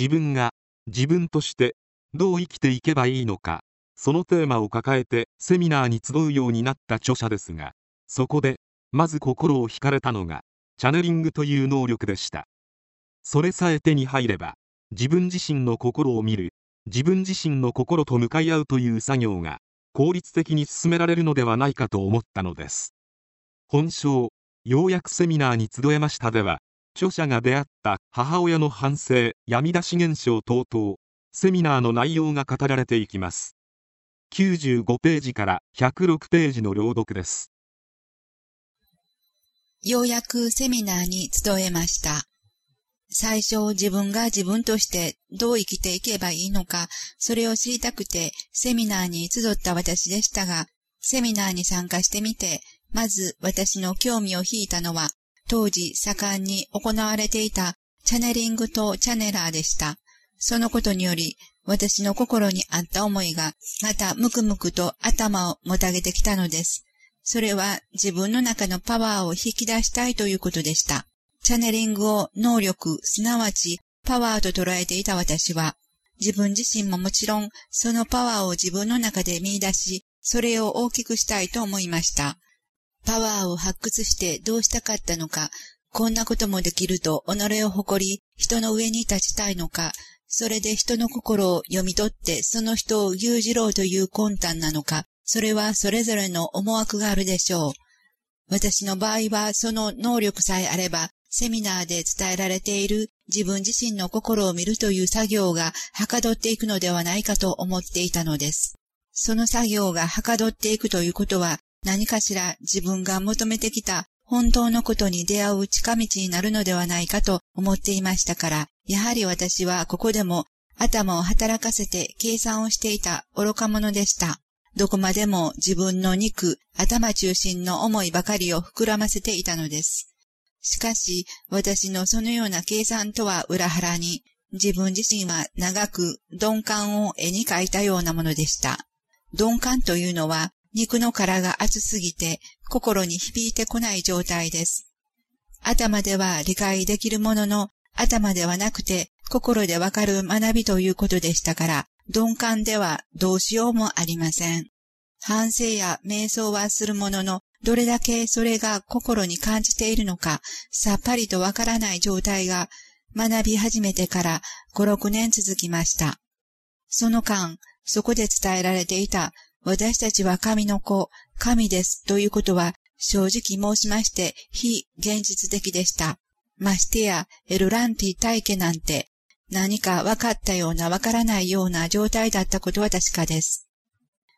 自分が自分としてどう生きていけばいいのかそのテーマを抱えてセミナーに集うようになった著者ですがそこでまず心を惹かれたのがチャネリングという能力でした。それさえ手に入れば自分自身の心を見る自分自身の心と向かい合うという作業が効率的に進められるのではないかと思ったのです。本章ようやくセミナーに集えましたでは著者が出会った母親の反省闇出し現象等々セミナーの内容が語られていきます。95ページから106ページの朗読です。ようやくセミナーに集えました。最初自分が自分としてどう生きていけばいいのか、それを知りたくてセミナーに集った私でしたが、セミナーに参加してみて、まず私の興味を引いたのは、当時盛んに行われていたチャネリングとチャネラーでした。そのことにより、私の心にあった思いが、またムクムクと頭をもたげてきたのです。それは自分の中のパワーを引き出したいということでした。チャネリングを能力、すなわちパワーと捉えていた私は、自分自身ももちろんそのパワーを自分の中で見出し、それを大きくしたいと思いました。パワーを発掘してどうしたかったのか、こんなこともできると己を誇り、人の上に立ちたいのか、それで人の心を読み取ってその人を牛耳ろうという魂胆なのか、それはそれぞれの思惑があるでしょう。私の場合はその能力さえあれば、セミナーで伝えられている自分自身の心を見るという作業がはかどっていくのではないかと思っていたのです。その作業がはかどっていくということは何かしら自分が求めてきた本当のことに出会う近道になるのではないかと思っていましたから、やはり私はここでも頭を働かせて計算をしていた愚か者でした。どこまでも自分の肉、頭中心の思いばかりを膨らませていたのです。しかし、私のそのような計算とは裏腹に、自分自身は長く鈍感を絵に描いたようなものでした。鈍感というのは、肉の殻が厚すぎて心に響いてこない状態です。頭では理解できるものの、頭ではなくて心でわかる学びということでしたから、鈍感ではどうしようもありません。反省や瞑想はするものの、どれだけそれが心に感じているのか、さっぱりとわからない状態が学び始めてから5、6年続きました。その間、そこで伝えられていた、私たちは神の子、神ですということは、正直申しまして、非現実的でした。ましてや、エルランティ大家なんて、何か分かったような分からないような状態だったことは確かです。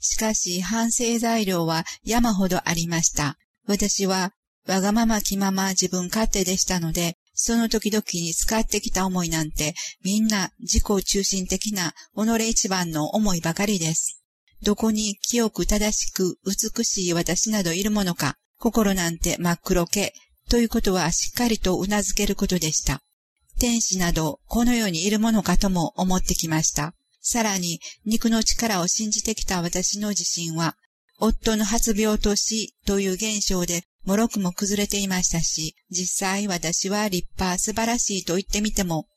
しかし反省材料は山ほどありました。私はわがまま気まま自分勝手でしたので、その時々に使ってきた思いなんて、みんな自己中心的な己一番の思いばかりです。どこに清く正しく美しい私などいるものか、心なんて真っ黒け、ということはしっかりと頷けることでした。天使などこの世にいるものかとも思ってきました。さらに肉の力を信じてきた私の自信は、夫の発病と死という現象でもろくも崩れていましたし、実際私は立派素晴らしいと言ってみても、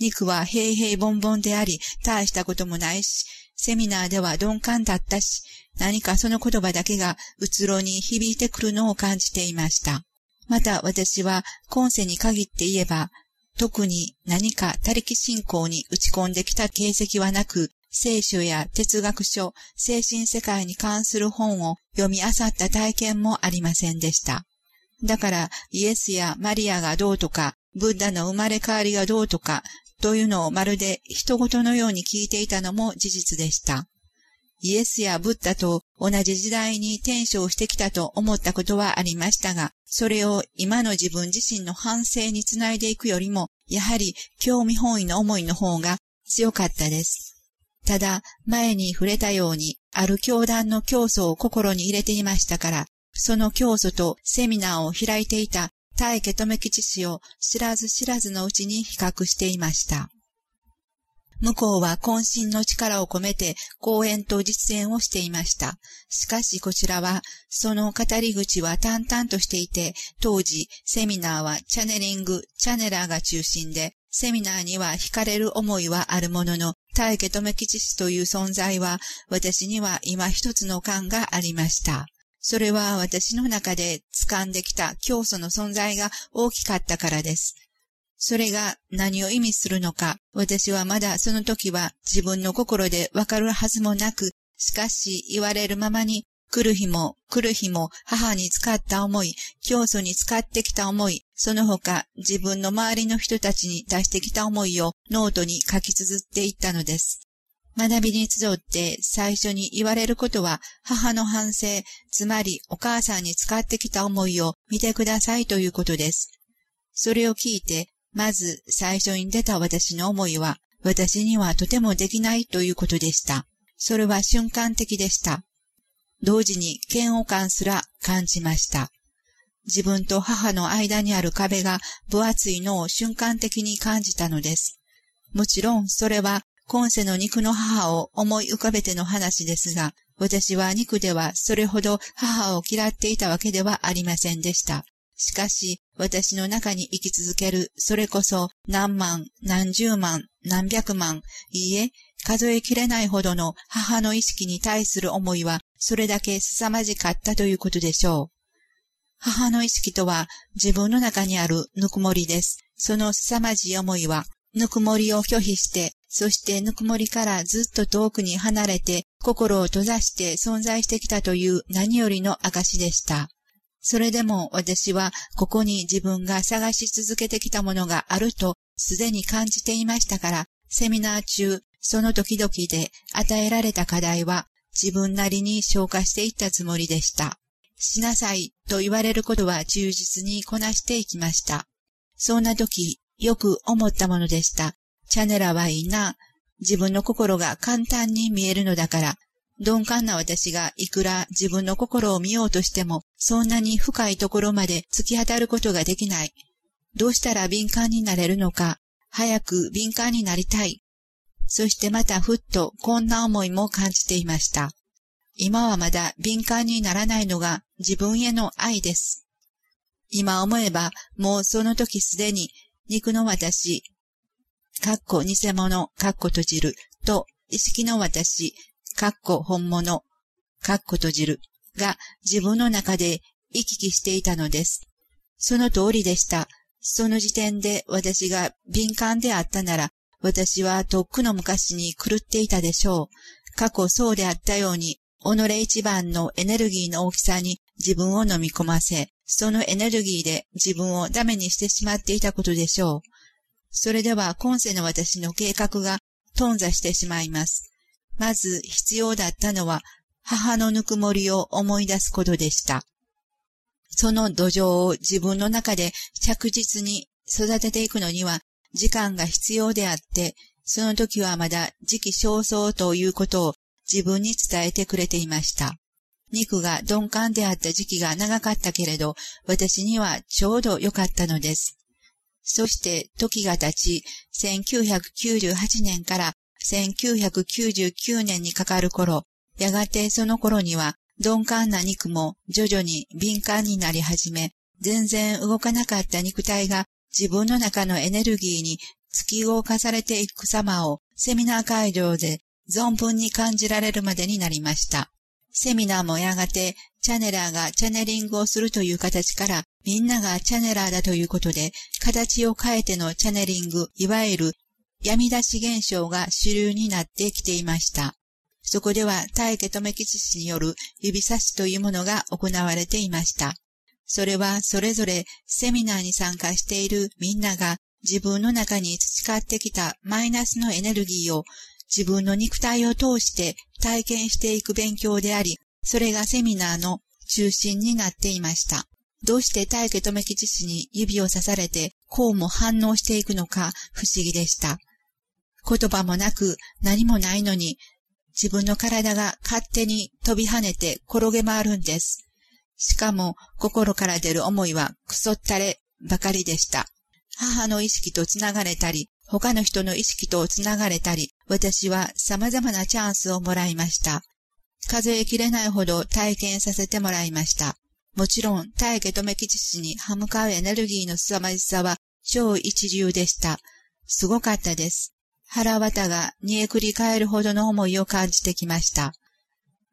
肉は平々凡々であり、大したこともないし、セミナーでは鈍感だったし、何かその言葉だけがうつろに響いてくるのを感じていました。また私は今世に限って言えば、特に何か他力信仰に打ち込んできた形跡はなく、聖書や哲学書、精神世界に関する本を読み漁った体験もありませんでした。だからイエスやマリアがどうとか、ブッダの生まれ変わりがどうとか、というのをまるで人事のように聞いていたのも事実でした。イエスやブッダと同じ時代に転生してきたと思ったことはありましたが、それを今の自分自身の反省につないでいくよりも、やはり興味本位の思いの方が強かったです。ただ、前に触れたように、ある教団の教祖を心に入れていましたから、その教祖とセミナーを開いていた大家留吉氏を知らず知らずのうちに比較していました。向こうは渾身の力を込めて講演と実演をしていました。しかしこちらは、その語り口は淡々としていて、当時、セミナーはチャネリング、チャネラーが中心で、セミナーには惹かれる思いはあるものの、大家留吉氏という存在は、私には今一つの感がありました。それは私の中で掴んできた教祖の存在が大きかったからです。それが何を意味するのか、私はまだその時は自分の心でわかるはずもなく、しかし言われるままに来る日も来る日も母に使った思い、教祖に使ってきた思い、その他自分の周りの人たちに出してきた思いをノートに書き綴っていったのです。学びに集って最初に言われることは母の反省、つまりお母さんに使ってきた思いを見てくださいということです。それを聞いて、まず最初に出た私の思いは、私にはとてもできないということでした。それは瞬間的でした。同時に嫌悪感すら感じました。自分と母の間にある壁が分厚いのを瞬間的に感じたのです。もちろんそれは今世の肉の母を思い浮かべての話ですが、私は肉ではそれほど母を嫌っていたわけではありませんでした。しかし、私の中に生き続ける、それこそ何万、何十万、何百万、いいえ、数えきれないほどの母の意識に対する思いは、それだけ凄まじかったということでしょう。母の意識とは自分の中にあるぬくもりです。その凄まじい思いは、ぬくもりを拒否して、そしてぬくもりからずっと遠くに離れて、心を閉ざして存在してきたという何よりの証でした。それでも私はここに自分が探し続けてきたものがあるとすでに感じていましたから、セミナー中、その時々で与えられた課題は自分なりに消化していったつもりでした。しなさいと言われることは忠実にこなしていきました。そんな時、よく思ったものでした。チャネラはいいな。自分の心が簡単に見えるのだから、鈍感な私がいくら自分の心を見ようとしても、そんなに深いところまで突き当たることができない。どうしたら敏感になれるのか、早く敏感になりたい。そしてまたふっとこんな思いも感じていました。今はまだ敏感にならないのが自分への愛です。今思えばもうその時すでに肉の私、かっこ偽物、かっこ閉じると意識の私、かっこ本物、かっこ閉じるが自分の中で行き来していたのです。その通りでした。その時点で私が敏感であったなら、私はとっくの昔に狂っていたでしょう。過去そうであったように、己一番のエネルギーの大きさに自分を飲み込ませ、そのエネルギーで自分をダメにしてしまっていたことでしょう。それでは今世の私の計画が頓挫してしまいます。まず必要だったのは母のぬくもりを思い出すことでした。その土壌を自分の中で着実に育てていくのには時間が必要であって、その時はまだ時期尚早ということを自分に伝えてくれていました。肉が鈍感であった時期が長かったけれど、私にはちょうど良かったのです。そして時が経ち、1998年から1999年にかかる頃、やがてその頃には鈍感な肉も徐々に敏感になり始め、全然動かなかった肉体が自分の中のエネルギーに突き動かされていく様をセミナー会場で存分に感じられるまでになりました。セミナーもやがてチャネラーがチャネリングをするという形からみんながチャネラーだということで形を変えてのチャネリング、いわゆる闇出し現象が主流になってきていました。そこでは大家留吉氏による指差しというものが行われていました。それはそれぞれセミナーに参加しているみんなが自分の中に培ってきたマイナスのエネルギーを自分の肉体を通して体験していく勉強であり、それがセミナーの中心になっていました。どうして大家留吉氏に指を刺されてこうも反応していくのか不思議でした。言葉もなく何もないのに自分の体が勝手に飛び跳ねて転げ回るんです。しかも心から出る思いはくそったればかりでした。母の意識と繋がれたり、他の人の意識と繋がれたり、私は様々なチャンスをもらいました。数えきれないほど体験させてもらいました。もちろん、大家留吉氏に歯向かうエネルギーの凄まじさは超一流でした。すごかったです。腹渡が煮えくり返るほどの思いを感じてきました。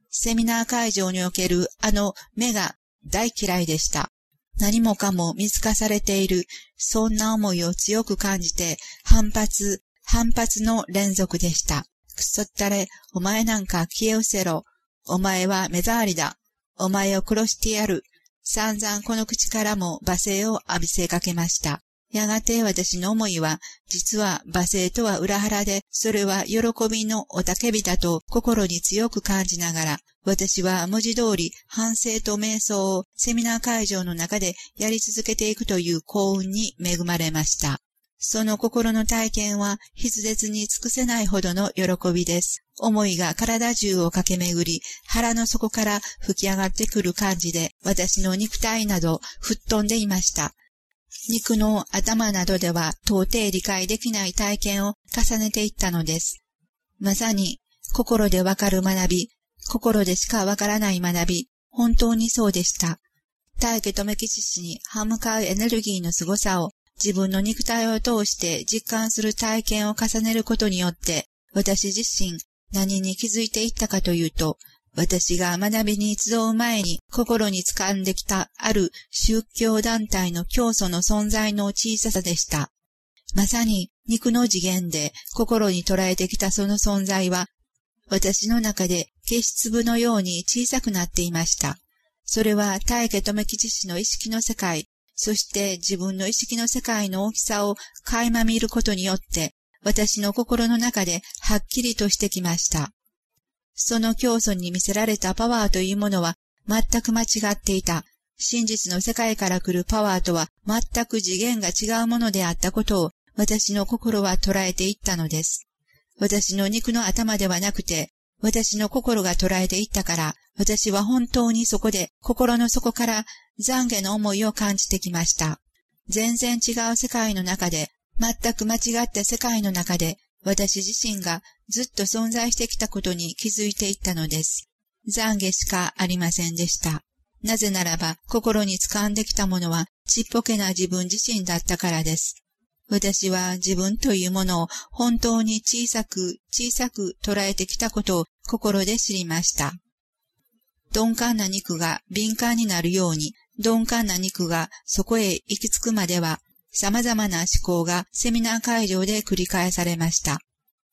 セミナー会場におけるあの目が大嫌いでした。何もかも見透かされている、そんな思いを強く感じて、反発、反発の連続でした。くそったれ、お前なんか消え失せろ。お前は目障りだ。お前を殺してやる。散々この口からも罵声を浴びせかけました。やがて私の思いは、実は罵声とは裏腹で、それは喜びのおたけびだと心に強く感じながら、私は文字通り反省と瞑想をセミナー会場の中でやり続けていくという幸運に恵まれました。その心の体験は筆舌に尽くせないほどの喜びです。思いが体中を駆け巡り、腹の底から吹き上がってくる感じで、私の肉体など吹っ飛んでいました。肉の頭などでは到底理解できない体験を重ねていったのです。まさに、心でわかる学び、心でしかわからない学び、本当にそうでした。大家留吉氏に歯向かうエネルギーの凄さを自分の肉体を通して実感する体験を重ねることによって、私自身何に気づいていったかというと、私が学びに集う前に心に掴んできたある宗教団体の教祖の存在の小ささでした。まさに肉の次元で心に捉えてきたその存在は、私の中で消し粒のように小さくなっていました。それは大家留吉氏の意識の世界、そして自分の意識の世界の大きさを垣間見ることによって、私の心の中ではっきりとしてきました。その教祖に見せられたパワーというものは全く間違っていた。真実の世界から来るパワーとは全く次元が違うものであったことを私の心は捉えていったのです。私の肉の頭ではなくて、私の心が捉えていったから、私は本当にそこで心の底から懺悔の思いを感じてきました。全然違う世界の中で、全く間違った世界の中で、私自身がずっと存在してきたことに気づいていったのです。懺悔しかありませんでした。なぜならば、心に掴んできたものは、ちっぽけな自分自身だったからです。私は自分というものを本当に小さく小さく捉えてきたことを心で知りました。鈍感な肉が敏感になるように、鈍感な肉がそこへ行き着くまでは、様々な思考がセミナー会場で繰り返されました。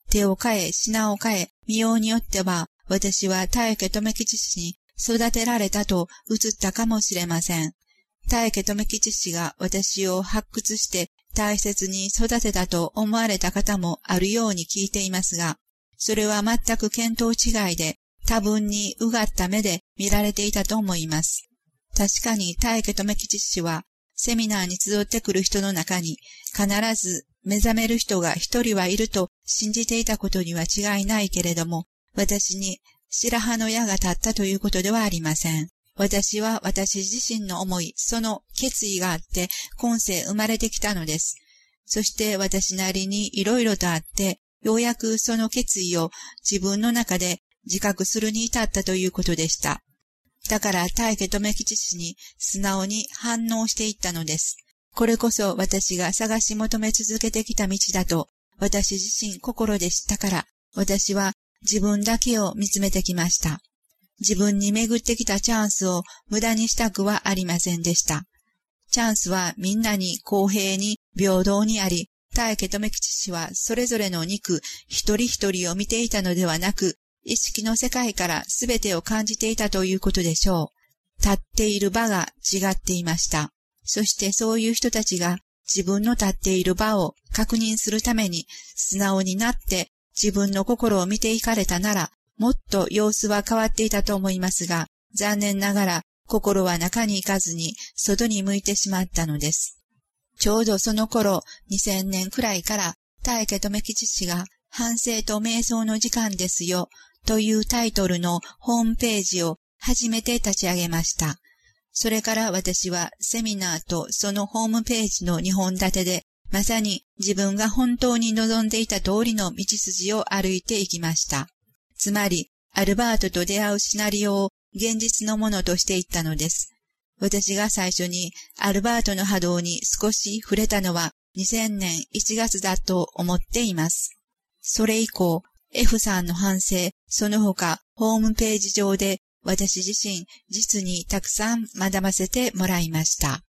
手を変え、品を変え、見ようによっては、私は大家留吉氏に育てられたと映ったかもしれません。大家留吉氏が私を発掘して大切に育てたと思われた方もあるように聞いていますが、それは全く見当違いで、多分にうがった目で見られていたと思います。確かに大家留吉氏は、セミナーに集ってくる人の中に、必ず目覚める人が一人はいると信じていたことには違いないけれども、私に白羽の矢が立ったということではありません。私は私自身の思い、その決意があって、今世生まれてきたのです。そして私なりに色々とあって、ようやくその決意を自分の中で自覚するに至ったということでした。だから大家留吉氏に素直に反応していったのです。これこそ私が探し求め続けてきた道だと、私自身心で知ったから、私は自分だけを見つめてきました。自分に巡ってきたチャンスを無駄にしたくはありませんでした。チャンスはみんなに公平に平等にあり、大家留吉氏はそれぞれの肉一人一人を見ていたのではなく、意識の世界から全てを感じていたということでしょう。立っている場が違っていました。そしてそういう人たちが自分の立っている場を確認するために素直になって自分の心を見ていかれたなら、もっと様子は変わっていたと思いますが、残念ながら心は中に行かずに外に向いてしまったのです。ちょうどその頃、2000年くらいから、大家留吉氏が反省と瞑想の時間ですよ、というタイトルのホームページを初めて立ち上げました。それから私はセミナーとそのホームページの2本立てで、まさに自分が本当に望んでいた通りの道筋を歩いていきました。つまり、アルバートと出会うシナリオを現実のものとしていったのです。私が最初にアルバートの波動に少し触れたのは、2000年1月だと思っています。それ以降、F さんの反省、その他、ホームページ上で私自身、実にたくさん学ばせてもらいました。